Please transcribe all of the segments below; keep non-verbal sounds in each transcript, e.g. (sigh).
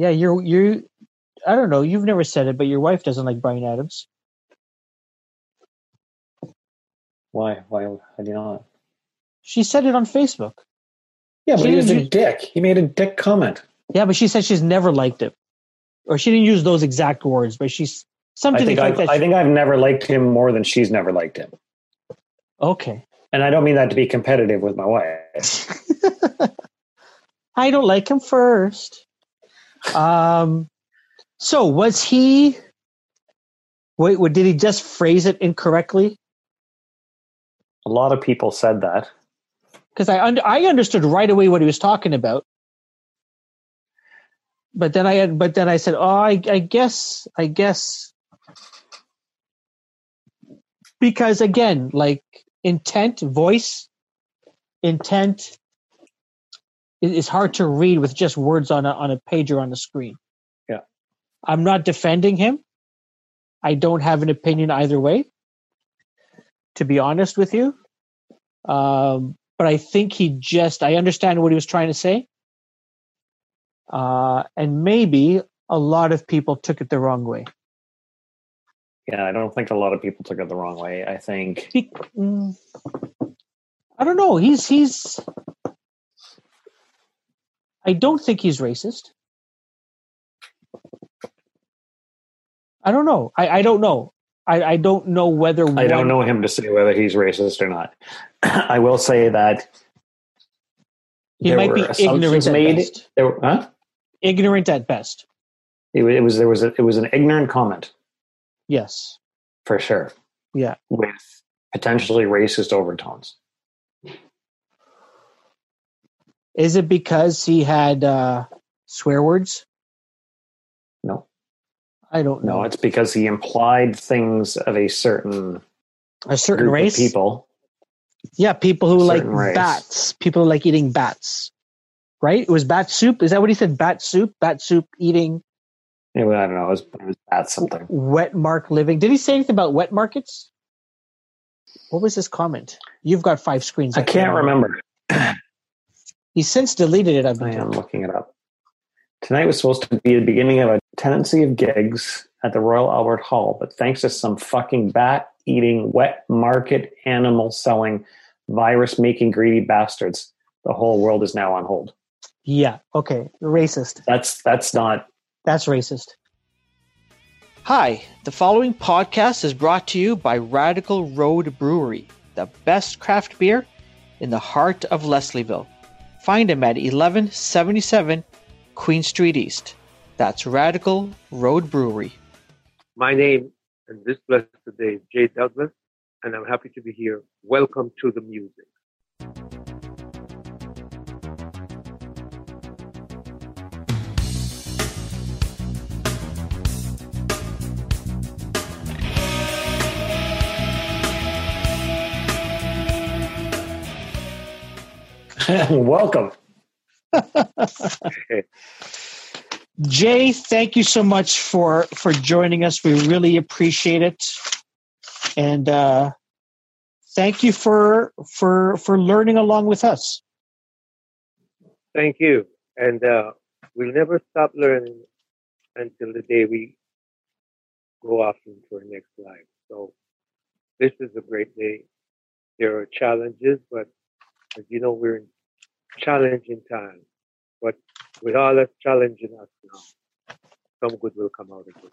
Yeah, you're you. I don't know. You've never said it, but your wife doesn't like Bryan Adams. Why? Why? How do you not? She said it on Facebook. Yeah, but She he was a dick. He made a dick comment. Yeah, but she said she's never liked him, or she didn't use those exact words, but she's something I think I've, that I think I've never liked him more than she's never liked him. okay. And I don't mean that to be competitive with my wife. (laughs) I don't like him first. Um, so was he? Wait, what, did he just phrase it incorrectly? A lot of people said that. Because I under, I understood right away what he was talking about, but then I had, but then I said, oh, I, I guess, I guess, because again, like intent, voice, intent is hard to read with just words on a on a page or on the screen. Yeah. I'm not defending him. I don't have an opinion either way. To be honest with you, um, but I think he just I understand what he was trying to say, uh, and maybe a lot of people took it the wrong way. Yeah, I don't think a lot of people took it the wrong way. I think Be- mm, I don't know. He's he's. I don't think he's racist. I don't know. I, I don't know. I, I don't know whether I don't know him to say whether he's racist or not. (clears throat) I will say that He might be ignorant at made. best. There, were- huh? Ignorant at best. It, it was there was a, it was an ignorant comment Yes. for sure, Yeah. with potentially racist overtones. Is it because he had uh, swear words? No, I don't know. no, it's because he implied things of a certain a certain race. people. Yeah, people who like race. bats. People who like eating bats. Right? It was bat soup. Is that what he said? Bat soup. Bat soup eating It was- I don't know. It was, it was that's something. wet mark living. Did he say anything about wet markets? What was his comment? You've got five screens. I can't remember. He since deleted it. I I believe. am looking it up. Tonight was supposed to be the beginning of a tenancy of gigs at the Royal Albert Hall, but thanks to some fucking bat eating, wet market animal selling, virus making greedy bastards, the whole world is now on hold. Yeah. Okay. Racist. That's that's not That's racist. Hi, the following podcast is brought to you by Radical Road Brewery, the best craft beer in the heart of Leslieville. Find them at 1177 Queen Street East. That's Radical Road Brewery. My name and this blessed day is Jay Douglas, and I'm happy to be here. Welcome to the music. (laughs) welcome. Jay, thank you so much for for joining us. We really appreciate it, and uh, thank you for for for learning along with us. Thank you. And uh, we'll never stop learning until the day we go off into our next life. So this is a great day. There are challenges, but as you know, we're in challenging times. But with all that's challenging us now, some good will come out of it.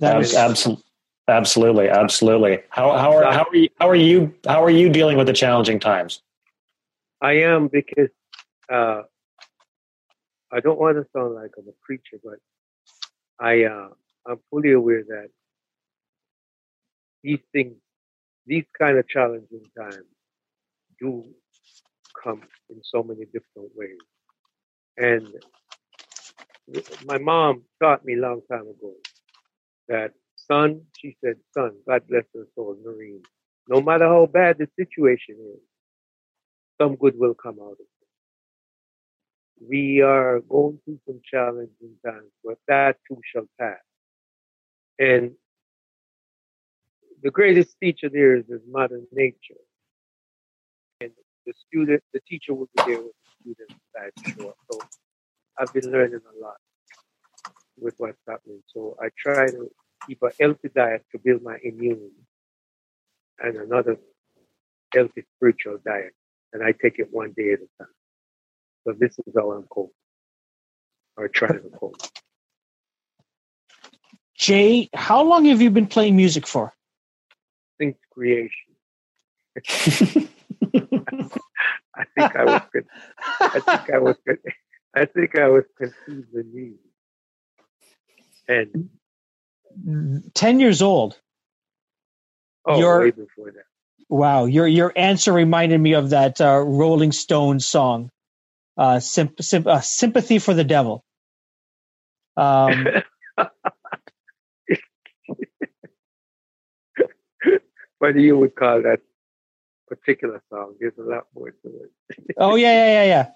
That is- Absolutely. Absolutely, absolutely. How how are how are you how are you how are you dealing with the challenging times? I am because uh, I don't want to sound like I'm a preacher, but I uh, I'm fully aware that these things, these kind of challenging times, do come in so many different ways. And my mom taught me a long time ago that son, she said, son, God bless her soul, Marine. No matter how bad the situation is, some good will come out of it. We are going through some challenging times, but that too shall pass. And the greatest teacher there is, is Mother Nature. The student, the teacher will be there with the student side to show. So I've been learning a lot. with what's happening. So I try to keep a healthy diet to build my immune and another healthy spiritual diet. And I take it one day at a time. So this is how I'm coping or trying to cope. Jay, how long have you been playing music for? Since creation. (laughs) I think I was I think I was I think I was conceived in me. And 10 years old. oh You're- way before that. Wow, your your answer reminded me of that uh, Rolling Stones song, uh, symp- symp- uh, "Sympathy for the Devil." Um, (laughs) what do you would call that particular song. There's a lot more to it. oh yeah, yeah, yeah, yeah,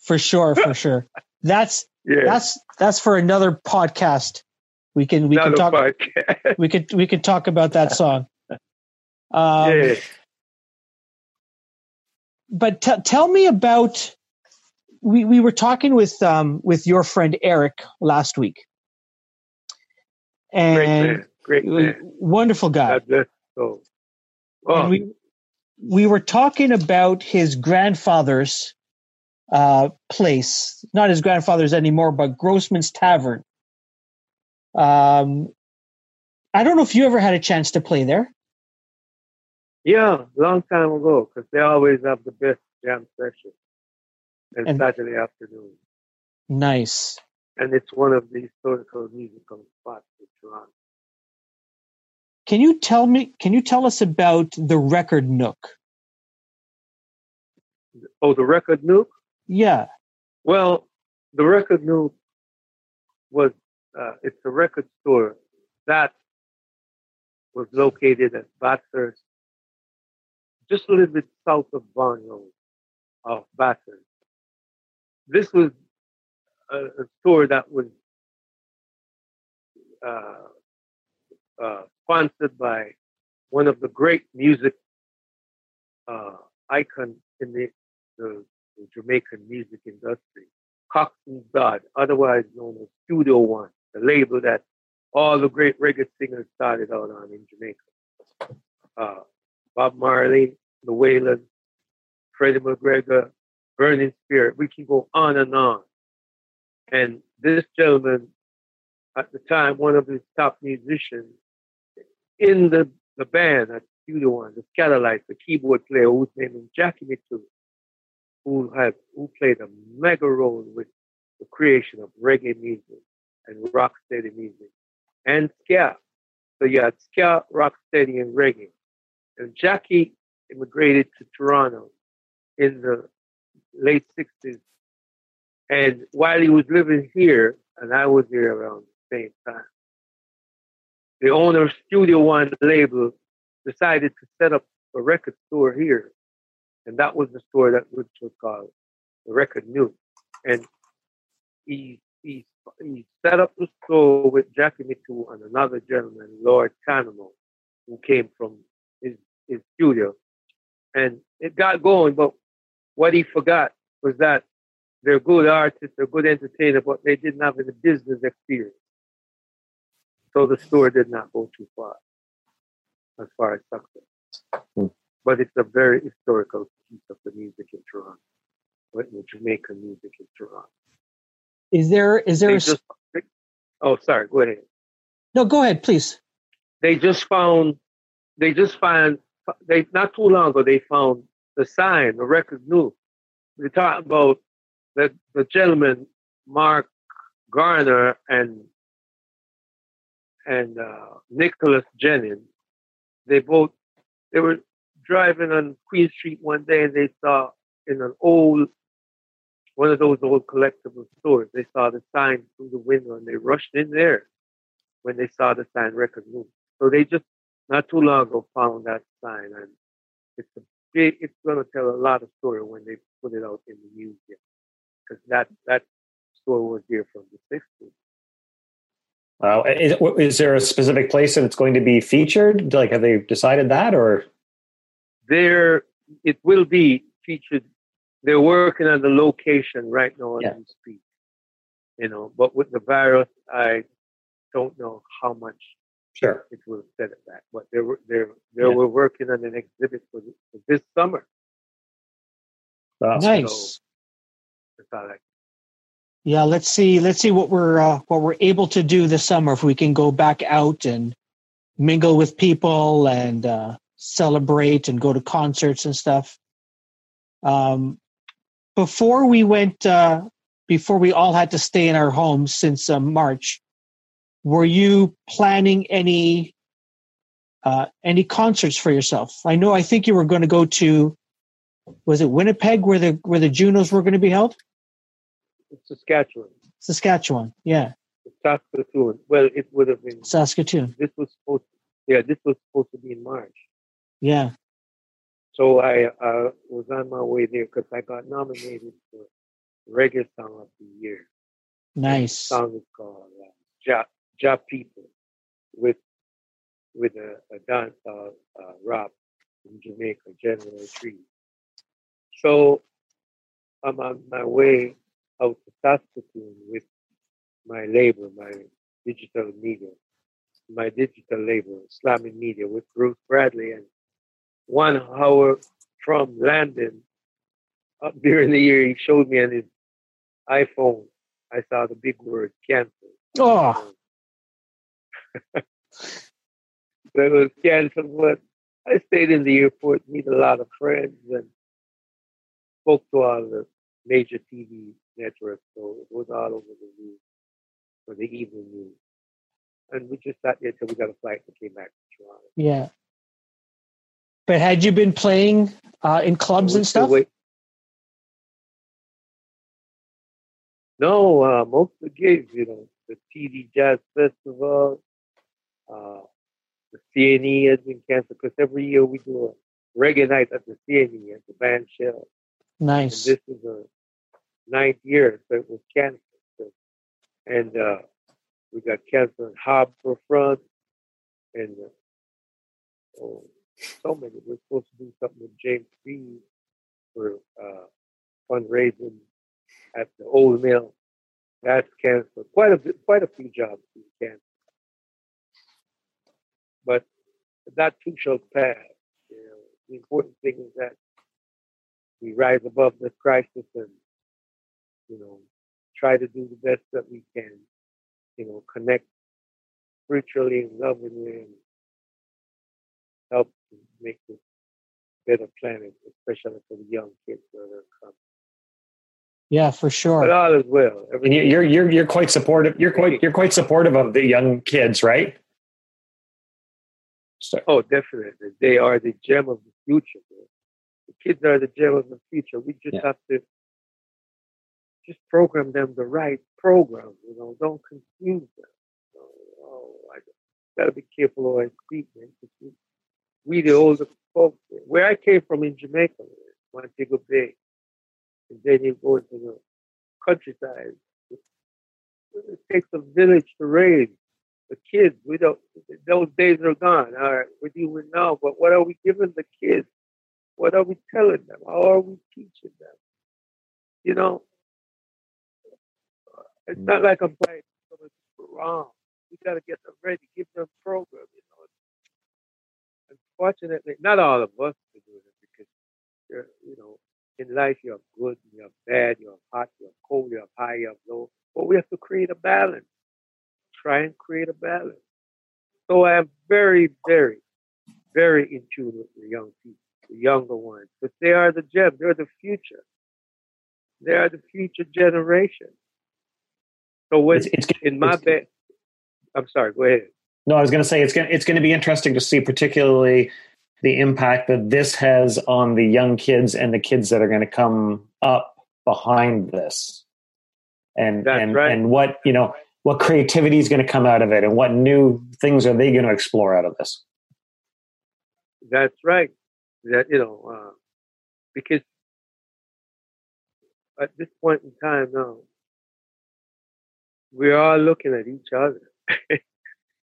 for sure, for (laughs) sure. That's Yeah. that's that's for another podcast. We can we can talk podcast. we could we could talk about that song. (laughs) Um, yeah. but t- tell me about we we were talking with um with your friend Eric last week, Great man. Great man. wonderful guy. God bless his soul. Oh, and we we were talking about his grandfather's uh, place, not his grandfather's anymore, but Grossman's Tavern. Um, I don't know if you ever had a chance to play there. yeah, long time ago, because they always have the best jam session. And, And- Saturday afternoon. Nice. And it's one of the historical musical spots. Can you tell me? Can you tell us about the Record Nook? Oh, the Record Nook. Yeah. Well, the Record Nook was, uh, it's a record store that was located at Bathurst, just a little bit south of Road, of Bathurst. This was a, a store that was uh, uh, sponsored by one of the great music uh, icons in the, the, the Jamaican music industry, Coxsone Dodd, otherwise known as Studio One, the label that all the great reggae singers started out on in Jamaica. Uh, Bob Marley, the Wailers, Freddie McGregor, Burning Spear. We can go on and on. And this gentleman, at the time, one of his top musicians in the, the band at Studio One, the Skatalites, the keyboard player whose name is Jackie Mittoo, who had who played a mega role with the creation of reggae music and rocksteady music and ska. So you had ska, rocksteady, and reggae. And Jackie immigrated to Toronto in the late 60s. And while he was living here, and I was here around the same time, the owner of Studio One label decided to set up a record store here. And that was the store that which was called the Record Nook. And he, he, he set up the store with Jackie Mittoo and another gentleman, Lord Tanamo, who came from his, his studio. And it got going, but what he forgot was that they're good artists, they're good entertainers, but they didn't have any business experience. So the store did not go too far as far as success. Hmm. But it's a very historical piece of the music in Toronto, with the Jamaican music in Toronto. Is there is there They a, s- just, oh, sorry, go ahead. no? Go ahead, please. They just found, they just found, they not too long ago, they found the sign, the Record Nook. We talk about the, the gentleman, Mark Garner and and uh, Nicholas Jennings. They both they were driving on Queen Street one day and they saw in an old one of those old collectible stores. They saw the sign through the window and they rushed in there when they saw the sign record. So they just not too long ago found that sign and it's a big it's gonna tell a lot of story when they put it out in the museum. Because that that store was here from the sixties. Uh, wow. Is, is there a specific place that it's going to be featured? Like, have they decided that, or there it will be featured. They're working on the location right now as Yeah. we speak. you know. But with the virus, I don't know how much Sure. it will set it back. But they were they're they're Yeah. were working on an exhibit for, this- for this summer. That's nice. That's all I Yeah, let's see. Let's see what we're uh, what we're able to do this summer. If we can go back out and mingle with people and uh, celebrate and go to concerts and stuff. Um, before we went, uh, before we all had to stay in our homes since uh, March, were you planning any uh, any concerts for yourself? I know. I think you were going to go to. Was it Winnipeg where the where the Junos were going to be held? Saskatchewan. Saskatchewan, yeah, Saskatoon. Well, it would have been. Saskatoon, This was supposed. yeah, this was supposed to be in March. yeah. So I uh, was on my way there because I got nominated for Reggae Song of the Year. Nice. The song is called uh, Ja, ja People with with a, a dance uh, uh, rap from Jamaica, General Tree. So I'm on my way Saskatoon with my label, my digital media, my digital label, Slamming Media, with Ruth Bradley and one hour from London up uh, (laughs) during the year, he showed me on his iPhone. I saw the big word cancer. Oh, ah. So (laughs) it was canceled, but I stayed in the airport, meet a lot of friends, and spoke to all the major TV networks. So it was all over the news for the evening news. And we just sat there till we got a flight and came back to Toronto. yeah. But had you been playing uh, in clubs and stuff? wait- No, uh, most of the gigs, you know, the TD Jazz Festival, uh, the CNE has been canceled because every year we do a reggae night at the CNE at the band shell. And Nice. this is the ninth year, so it was canceled. So, and uh, we got canceled in Harbourfront and uh, oh, so many. We're supposed to do something with James B for uh, fundraising at the Old Mill. That's canceled. Quite a bit, quite a few jobs being canceled. But that too shall pass. You know, the important thing is that we rise above the crisis and you know try to do the best that we can. You know, connect spiritually and lovingly and help to make this better planet, especially for the young kids that are coming. Yeah, for sure. But all is well. And you- you're you're you're quite supportive. You're quite you're quite supportive of the young kids, right? So, Oh, definitely. They are the gem of the future. Man. The kids are the gem of the future. We just Yeah. have to just program them the right program. You know, don't confuse them. You know, oh, I gotta be careful how I speak, man. We, the older folks, where I came from in Jamaica, Montego Bay, and then you go into the countryside. It takes a village to raise the kids. We don't. Those days are gone. All right, we're doing now. But what are we giving the kids? What are we telling them? How are we teaching them? You know, it's not mm-hmm. like I'm playing something wrong. We got to get them ready. Give them program. You know. Unfortunately, not all of us are doing it because you're, you know, in life you're good, you're bad, you're hot, you're cold, you're high, you're low. But we have to create a balance try and create a balance. So I am very, very, very in tune with the young people, the younger ones, because they are the gem. They're the future. They are the future generation. So when it's, it's in my bed, I'm sorry. Go ahead. No, I was going to say it's going it's going to be interesting to see, particularly the impact that this has on the young kids and the kids that are going to come up behind this, and That's and right. and what you know what creativity is going to come out of it, and what new things are they going to explore out of this. That's right. That you know, uh, because at this point in time now, we're all looking at each other.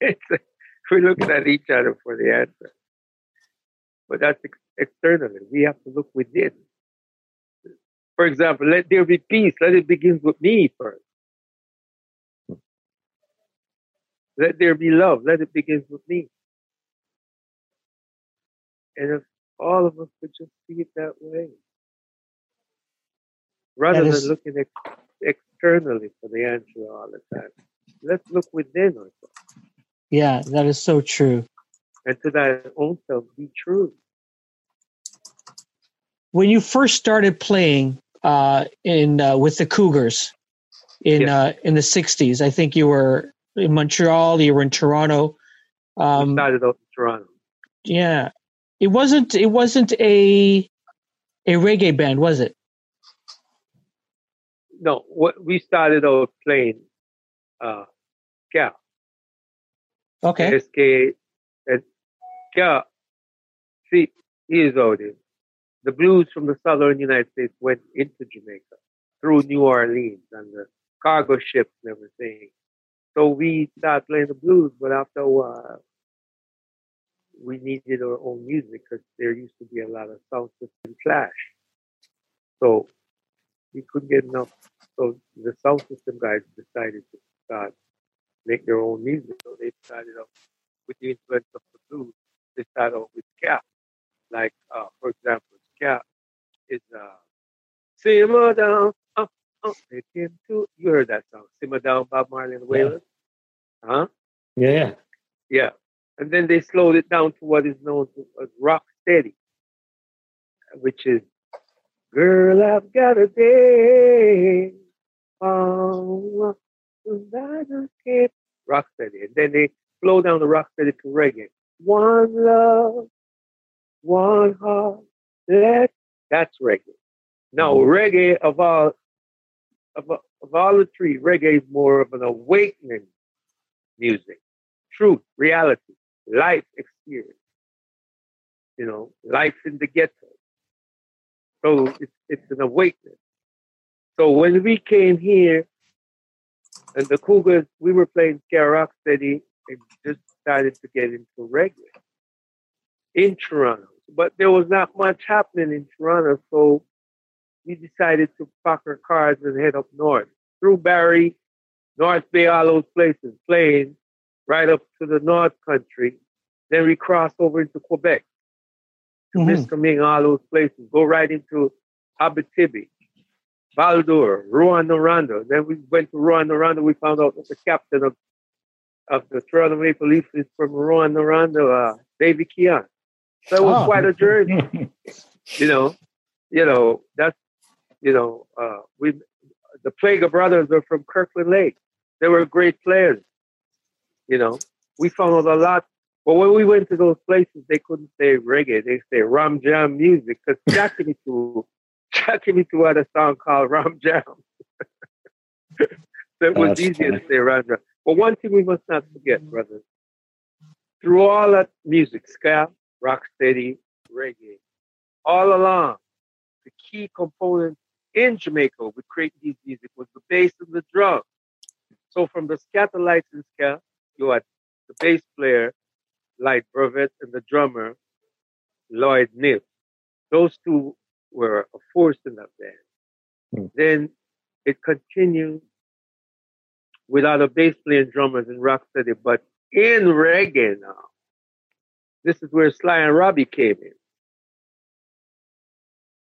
(laughs) we're looking at each other for the answer. But that's ex- externally. We have to look within. For example, let there be peace. Let it begin with me first. Let there be love. Let it begin with me. And if all of us could just see it that way, rather That than looking ex- externally for the answer all the time, let's look within ourselves Yeah, that is so true. and to that own self be true. When you first started playing uh, in uh, with the Cougars in Yes. uh, in the '60s, I think you were in Montreal. You were in Toronto. we Um, started out in Toronto. yeah, it wasn't. It wasn't a a reggae band, was it? No, what we started out playing uh ska. Okay. SK and ska. See, here's how it is. The blues from the southern United States went into Jamaica through New Orleans and the cargo ships and everything. So we started playing the blues, but after a while, we needed our own music because there used to be a lot of sound system clash. So we couldn't get enough. So the sound system guys decided to start make their own music. So they started out with the influence of the blues. They started out with ska. Like, uh, for example, ska is uh, Simmer Down. Uh, uh, they came to, you heard that song, Simmer Down, Bob Marley and Wailers? Huh? Yeah, yeah. Yeah. And then they slowed it down to what is known as rock steady, which is Girl, I've got a day. Oh, I just. Rock steady. And then they slow down the rock steady to reggae. One love, one heart. Let that's reggae. Now mm-hmm. reggae of all of, of all the three, reggae is more of an awakening music. Truth, reality, life experience. You know, life in the ghetto. So it's, it's an awakening. So when we came here, and the Cougars, we were playing ska rock steady and just decided to get into reggae in Toronto. But there was not much happening in Toronto, so we decided to pack our cars and head up north through Barrie, North Bay, all those places, playing right up to the North Country. Then we crossed over into Quebec, Mhm. Miskaming, all those places, go right into Abitibi, Val-d'Or, Rouyn-Noranda. Then we went to Rouyn-Noranda. We found out that the captain of, of the Toronto Maple Leafs is from Rouyn-Noranda, uh, David Keon. So it was Oh. quite a journey, (laughs) you know. You know, that's, you know, uh, we, the Plager brothers are from Kirkland Lake. They were great players, you know. We found out a lot. But when we went to those places, they couldn't say reggae. They say Ram Jam music because Jackie to had a song called Ram Jam. (laughs) so it was That's easier funny. to say Ram Jam. But one thing we must not forget, mm. brothers, through all that music, ska, rocksteady, reggae, all along, the key component in Jamaica with creating these music was the bass and the drum. So from the Skatalites in ska, you had the bass player, Lloyd Brevett, and the drummer, Lloyd Knibb. Those two were a force in that band. Hmm. Then it continued with other bass playing drummers in Rocksteady, but in reggae now. This is where Sly and Robbie came in.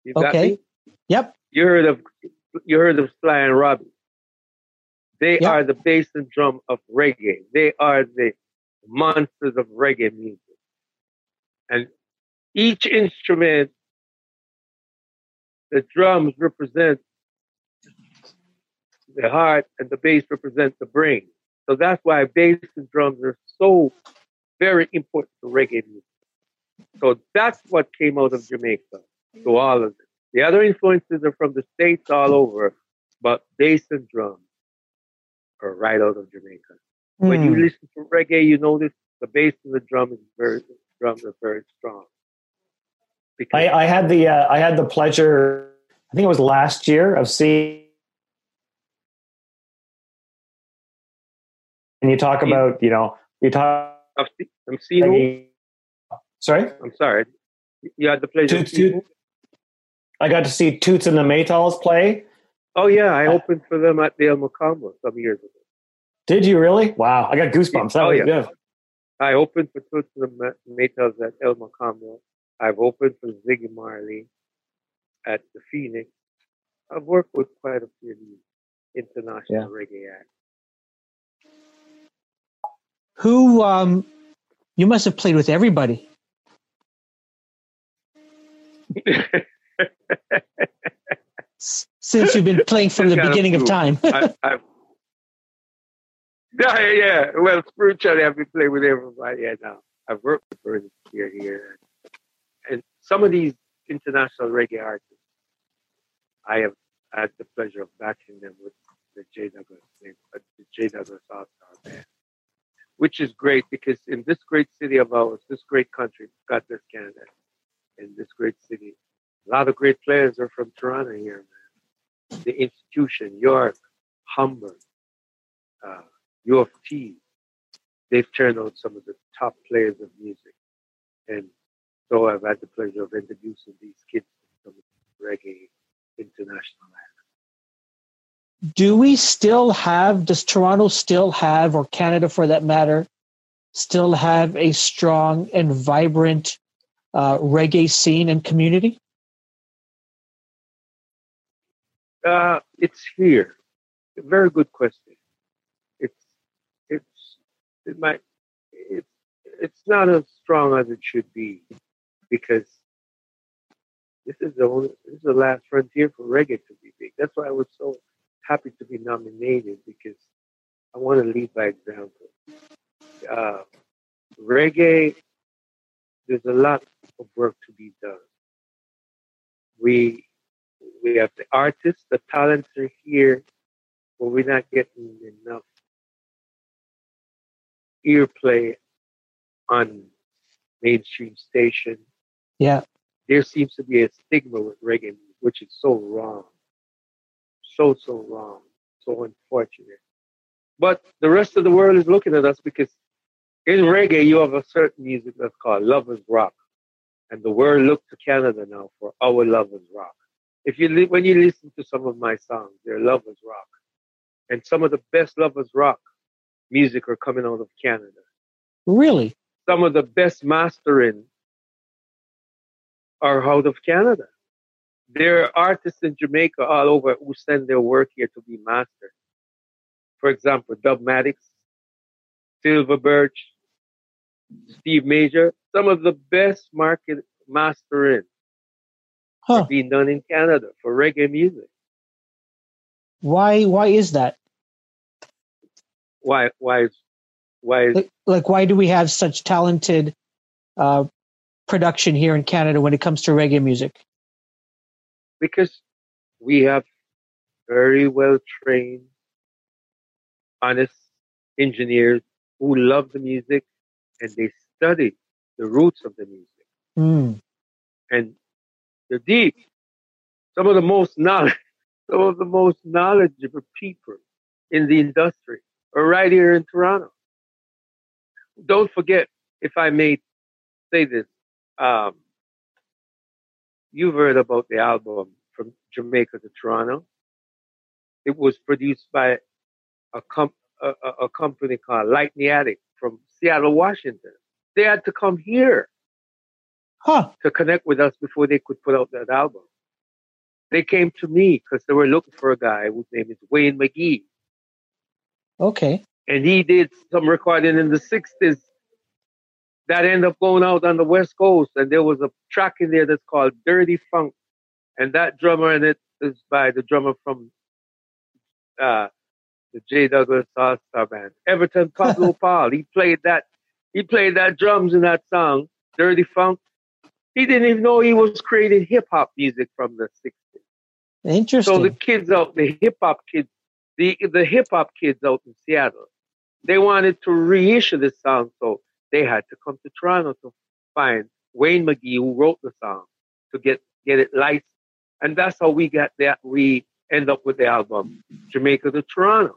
You Okay. Yep. You heard of you heard of Sly and Robbie. They Yeah. are the bass and drum of reggae. They are the monsters of reggae music. And each instrument, the drums represent the heart and the bass represents the brain. So that's why bass and drums are so very important to reggae music. So that's what came out of Jamaica to all of it. The other influences are from the states all over, but bass and drums are right out of Jamaica. When you Mm. listen to reggae, you notice the bass and the drum is very drums are very strong. Because I, I had the uh, I had the pleasure. I think it was last year of seeing. And you talk about you know you talk. I've seen, I'm seeing. Sorry, I'm sorry. You had the pleasure. of Toots, seeing Toots. I got to see Toots and the Maytals play. Oh yeah, I opened for them at the El Mocambo some years ago. Did you really? Wow, I got goosebumps. That Oh, was yeah. good. I opened for Toots and the Ma- Maytals at El Mocambo. I've opened for Ziggy Marley at the Phoenix. I've worked with quite a few of these international reggae acts. Who um, you must have played with everybody. (laughs) Since you've been playing from the Kind of beginning of time. I, I've, yeah, yeah. Well, spiritually, I've been playing with everybody. Yeah, now I've worked with Burning Spear here, and some of these international reggae artists, I have had the pleasure of backing them with the J. Douglas, uh, the J. Douglas All Star Band, which is great because in this great city of ours, this great country, God bless Canada, in this great city, a lot of great players are from Toronto here, man. The institution, York, Humber, uh, U of T, they've turned out some of the top players of music. And so I've had the pleasure of introducing these kids to some reggae international acts. Do we still have, does Toronto still have, or Canada for that matter, still have a strong and vibrant uh, reggae scene and community? Uh, it's here. Very good question. It might it's it's not as strong as it should be because this is the only this is the last frontier for reggae to be big. That's why I was so happy to be nominated because I want to lead by example. Uh, reggae, there's a lot of work to be done. We we have the artists, the talents are here, but we're not getting enough earplay on mainstream station. Yeah. There seems to be a stigma with reggae, which is so wrong. So, so wrong. So unfortunate. But the rest of the world is looking at us because in reggae, you have a certain music that's called lovers rock. And the world looks to Canada now for our lovers rock if you li- when you listen to some of my songs, they're lovers rock, and some of the best lovers rock music are coming out of Canada. Really? Some of the best mastering are out of Canada. There are artists in Jamaica all over who send their work here to be mastered. For example, Dubmatix, Silver Birch, Steve Major, some of the best market mastering Huh. are being done in Canada for reggae music. Why? Why is that? Why? Why? Why? Like, like why do we have such talented uh, production here in Canada when it comes to reggae music? because we have very well trained, honest engineers who love the music and they study the roots of the music Hmm. and they're deep. Some of the most knowledge, (laughs) some of the most knowledgeable people in the industry are right here in Toronto. Don't forget, if I may say this, um, you've heard about the album from Jamaica to Toronto. It was produced by a, a, a- company called Light in Attic from Seattle, Washington. They had to come here Huh. to connect with us before they could put out that album. They came to me because they were looking for a guy whose name is Wayne McGhie. Okay. And he did some recording in the 60s that ended up going out on the West Coast. And there was a track in there that's called Dirty Funk. And that drummer in it is by the drummer from uh, the J. Douglas All Star Band, Everton Pablo (laughs) Paul. He played that. He played that drums in that song, Dirty Funk. He didn't even know he was creating hip hop music from the 60s. Interesting. So the kids out, the hip hop kids, the the hip hop kids out in Seattle, they wanted to reissue this song, so they had to come to Toronto to find Wayne McGhie, who wrote the song, to get get it licensed, and that's how we got that. We end up with the album Jamaica to Toronto.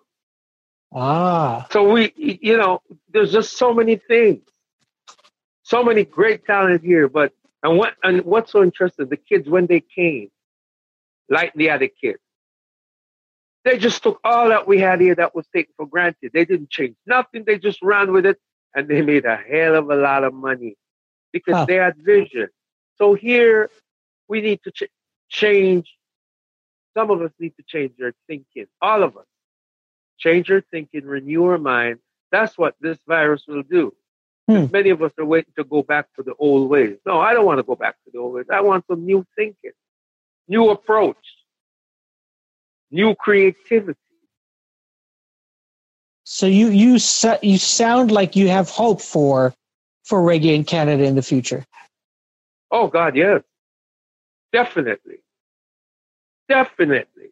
ah. So we, you know, there's just so many things, so many great talent here. But and what and what's so interesting, the kids when they came, like the other kids, They just took all that we had here that was taken for granted. They didn't change nothing. They just ran with it and they made a hell of a lot of money because Huh. they had vision. So here we need to ch- change. Some of us need to change our thinking. All of us. Change our thinking, renew our mind. That's what this virus will do. Hmm. Many of us are waiting to go back to the old ways. No, I don't want to go back to the old ways. I want some new thinking, new approach, new creativity. So you you you sound like you have hope for for reggae in Canada in the future. Oh God, yes, definitely, definitely.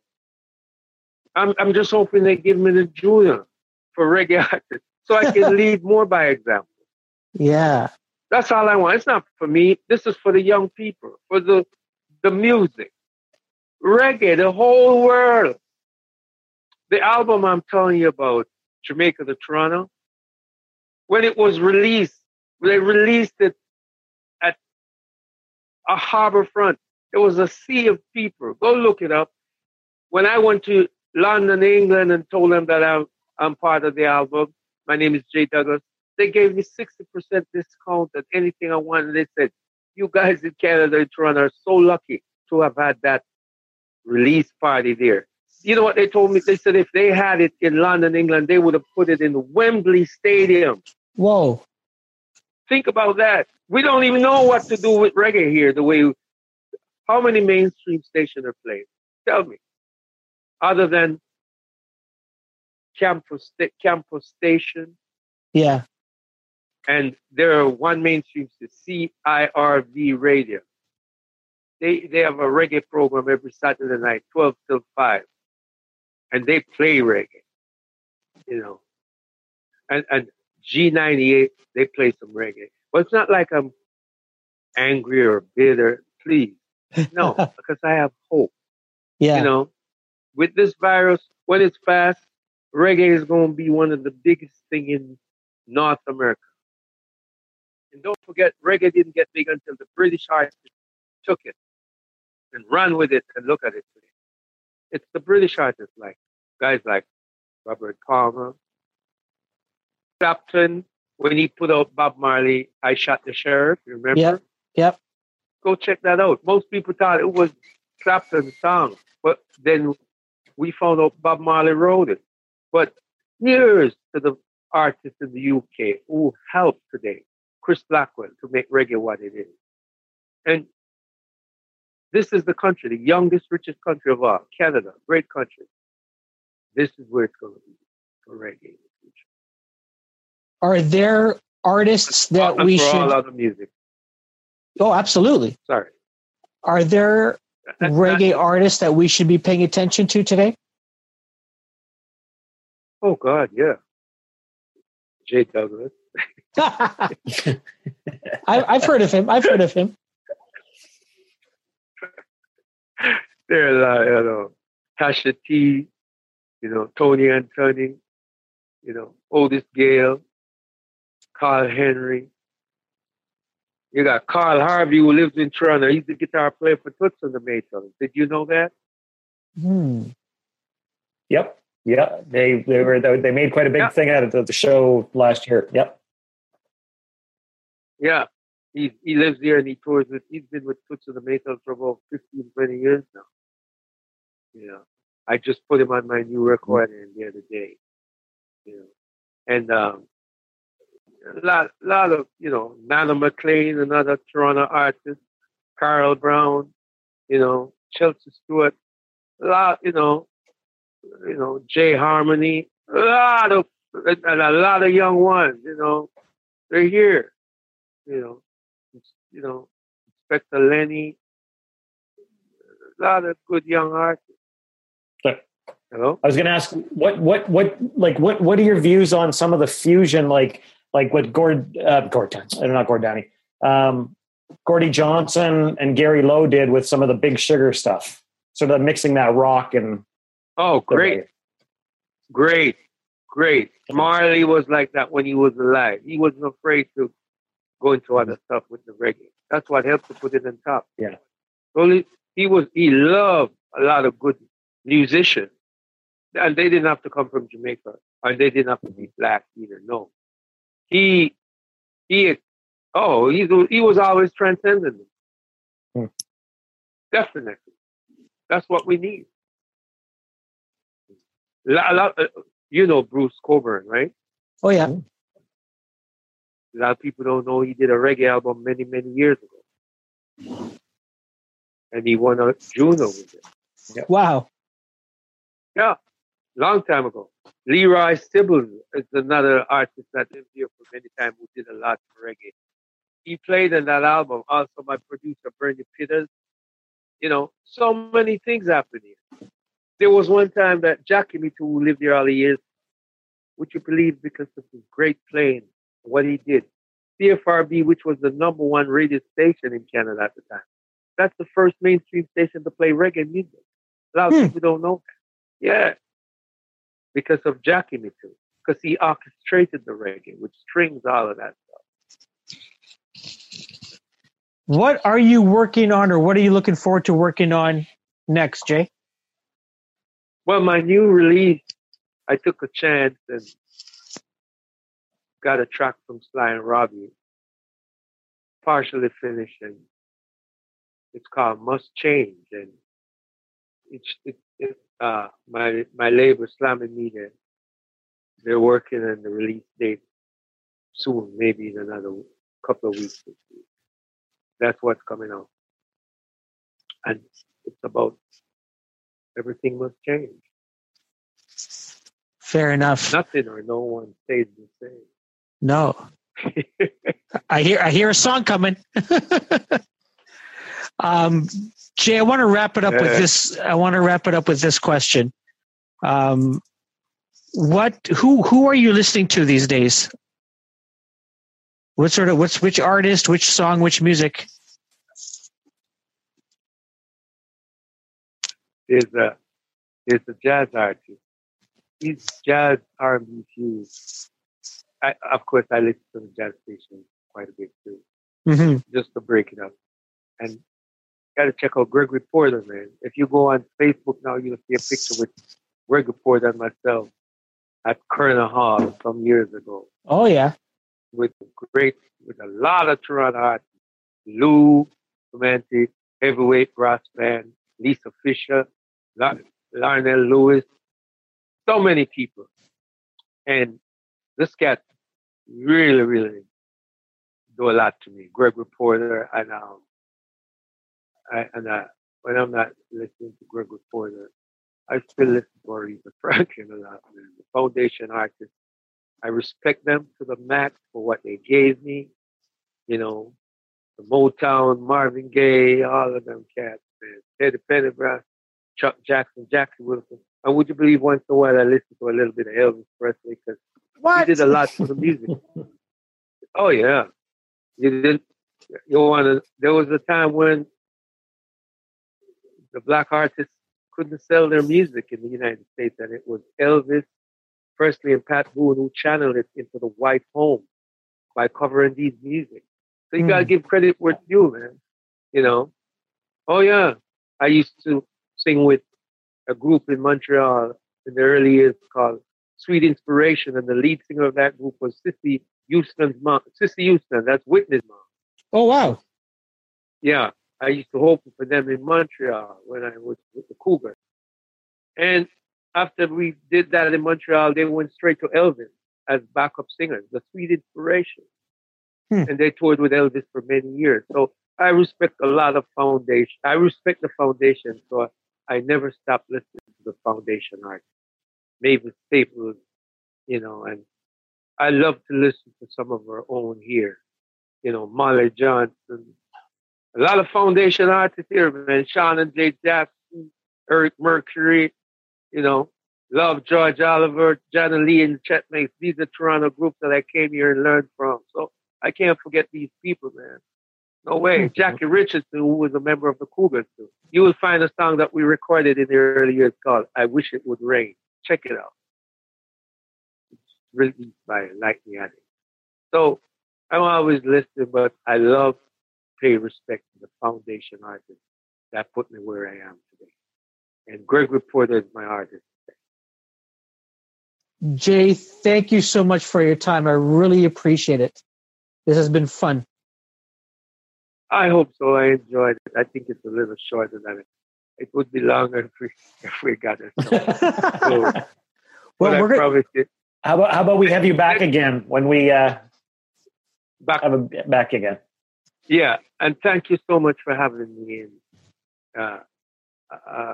I'm I'm just hoping they give me the Juno for reggae (laughs) artists, so I can (laughs) lead more by example. Yeah. That's all I want. It's not for me. This is for the young people, for the the music, reggae, the whole world. The album I'm telling you about, Jamaica to Toronto, when it was released, they released it at a harbor front. There was a sea of people. Go look it up. When I went to London, England, and told them that I'm, I'm part of the album, my name is Jay Douglas, they gave me 60% discount on anything I wanted. They said, you guys in Canada and Toronto are so lucky to have had that release party there. You know what they told me? They said if they had it in London, England, they would have put it in the Wembley Stadium. Whoa. Think about that. We don't even know what to do with reggae here. The way, how many mainstream stations are playing? Tell me. Other than campus campus station, Yeah. and there are one mainstream station, CIRV Radio. They they have a reggae program every Saturday night, twelve till five, and they play reggae. You know, and and G ninety eight they play some reggae. But it's not like I'm angry or bitter. Please, (laughs) no, because I have hope. Yeah. You know, with this virus, when it's past, reggae is going to be one of the biggest thing in North America. And don't forget, reggae didn't get big until the British artists took it and ran with it and look at it today. It's the British artists like guys like Robert Palmer, Clapton, when he put out Bob Marley, I Shot the Sheriff, you remember? Yep. Yep. Go check that out. Most people thought it was Clapton's song, but then we found out Bob Marley wrote it. But here's to the artists in the UK who helped today, Chris Blackwell, to make reggae what it is. And this is the country, the youngest, richest country of all, Canada, great country. This is where it's going to be for reggae in the future. Are there artists that we for all should? other music. Oh, absolutely. Sorry. Are there And- reggae artists that we should be paying attention to today? Oh God, yeah. Jay Douglas. (laughs) I, I've heard of him. I've heard of him. There are, you know, Tasha T, you know, Tony Antoni, you know, Otis Gale, Carl Henry. You got Carl Harvey who lives in Toronto. He's the guitar player for Toots and the Maytals. Did you know that? Hmm. Yep. Yeah. They they were they made quite a big Yeah. thing out of the, the show last year. Yep. Yeah. He he lives there and he tours with he's been with Toots and the Maytals for about 15, 20 years now. Yeah. I just put him on my new recording the other day. You know. And um a lot lot of, you know, Nana McLean, another Toronto artist, Carl Brown, you know, Chelsea Stewart, a lot, you know, you know, Jay Harmony, a lot of and a lot of young ones, you know, they're here. You know, you know, Inspector Lenny, a lot of good young artists. Hello? I was going to ask what what what like what what are your views on some of the fusion like like what Gord uh, Gord don't know Gord Downey um, Gordie Johnson and Gary Lowe did with some of the Big Sugar stuff, sort of mixing that rock and Oh, great, great, great. Marley was like that when he was alive. He wasn't afraid to go into other stuff with the reggae. That's what helped to put it on top. Yeah. So he, he was he loved a lot of good musicians. And they didn't have to come from Jamaica, and they didn't have to be black either. No, he he oh he he was always transcendent. Hmm. Definitely, that's what we need. La- la- uh, you know Bruce Cockburn, right? Oh yeah. A lot of people don't know he did a reggae album many many years ago, and he won a Juno with it. Wow. Yeah, long time ago. Leroy Sibbles is another artist that lived here for many times who did a lot for reggae. He played in that album. Also, my producer, Bernie Peters. You know, so many things happened here. There was one time that Jackie Mittoo, who lived here all the years, would you believe because of his great playing, what he did. CFRB, which was the number one radio station in Canada at the time. That's the first mainstream station to play reggae music. A lot of Hmm. people don't know that. Yeah. Because of Jackie Me Too. Because he orchestrated the reggae with strings, all of that stuff. What are you working on, or what are you looking forward to working on next, Jay? Well, my new release, I took a chance and got a track from Sly and Robbie, partially finished, and it's called "Must Change." And it's it, it, uh, my my label Slam Media. They're working on the release date soon, maybe in another couple of weeks. That's what's coming out, and it's about everything must change. Fair enough. Nothing or no one stays the same. No. (laughs) I hear I hear a song coming. (laughs) um, Jay, I want to wrap it up with this. I want to wrap it up with this question. Um, what who who are you listening to these days? What sort of what's which artist, which song, which music? there's a there's a jazz artist. He's jazz R&B fused. Of course, I listen to the jazz station quite a bit too, hmm just to break it up. And got to check out Gregory Porter, man. If you go on Facebook now, you'll see a picture with Gregory Porter and myself at Koerner Hall some years ago Oh yeah. with great, with a lot of Toronto artists. Lou Pomanti, Heavyweight Brass Band, Lisa Fisher, Lionel Lewis, so many people. And this cat really, really do a lot to me. Gregory Porter and um I, and uh, when I'm not listening to Gregory Porter, I still listen to Aretha Franklin a lot, man. The foundation artists. I respect them to the max for what they gave me. You know, the Motown, Marvin Gaye, all of them cats, man. Teddy Pendergrass, Chuck Jackson, Jackson Wilson. And would you believe once in a while I listen to a little bit of Elvis Presley because he did a lot for the music. (laughs) oh yeah, you did. You want to? There was a time when the black artists couldn't sell their music in the United States, and it was Elvis Presley and Pat Boone who channeled it into the white home by covering these music. So you gotta Hmm. give credit where it's due, man. You know. Oh yeah, I used to sing with a group in Montreal in the early years called Sweet Inspiration, and the lead singer of that group was Cissy Houston's mom. Cissy Houston, that's Whitney's mom. Oh wow. Yeah, I used to open for them in Montreal when I was with the Cougar. And after we did that in Montreal, they went straight to Elvis as backup singers, the Sweet Inspiration. Hmm. And they toured with Elvis for many years. So I respect a lot of foundation. I respect the foundation, so I never stopped listening to the foundation art. Mavis Staples, you know, and I love to listen to some of our own here. You know, Molly Johnson, a lot of foundation artists here, man. Shawne and Jay Jackson, Eric Mercury, you know, love George Oliver, Johnny Lee, and Chet Mates. These are Toronto groups that I came here and learned from. So I can't forget these people, man. No way. Jackie Richardson, who was a member of the Cougars, too. You will find a song that we recorded in the early years called I Wish It Would Rain. Check it out. It's released by Light in the Attic. So I'm always listening, but I love pay respect to the foundation artists that put me where I am today. And Gregory Porter is my artist. Jay, thank you so much for your time. I really appreciate it. This has been fun. I hope so. I enjoyed it. I think it's a little shorter than it. It would be longer if we if we got it. (laughs) So, well, we're gonna, promise you, How about how about we have you back again when we uh, back have a back again? Yeah, and thank you so much for having me in. Uh, uh,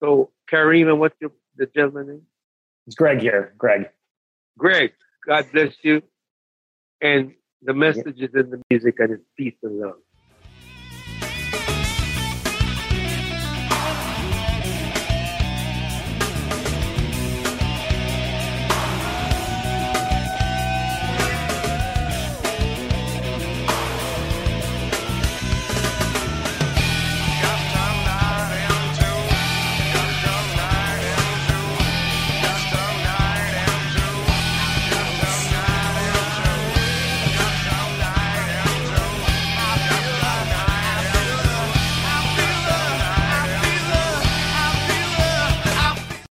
so, Kareem, and what's your, the gentleman name? It's Greg here. Greg. Greg, God bless you. And the message is in the music and it's peace and love.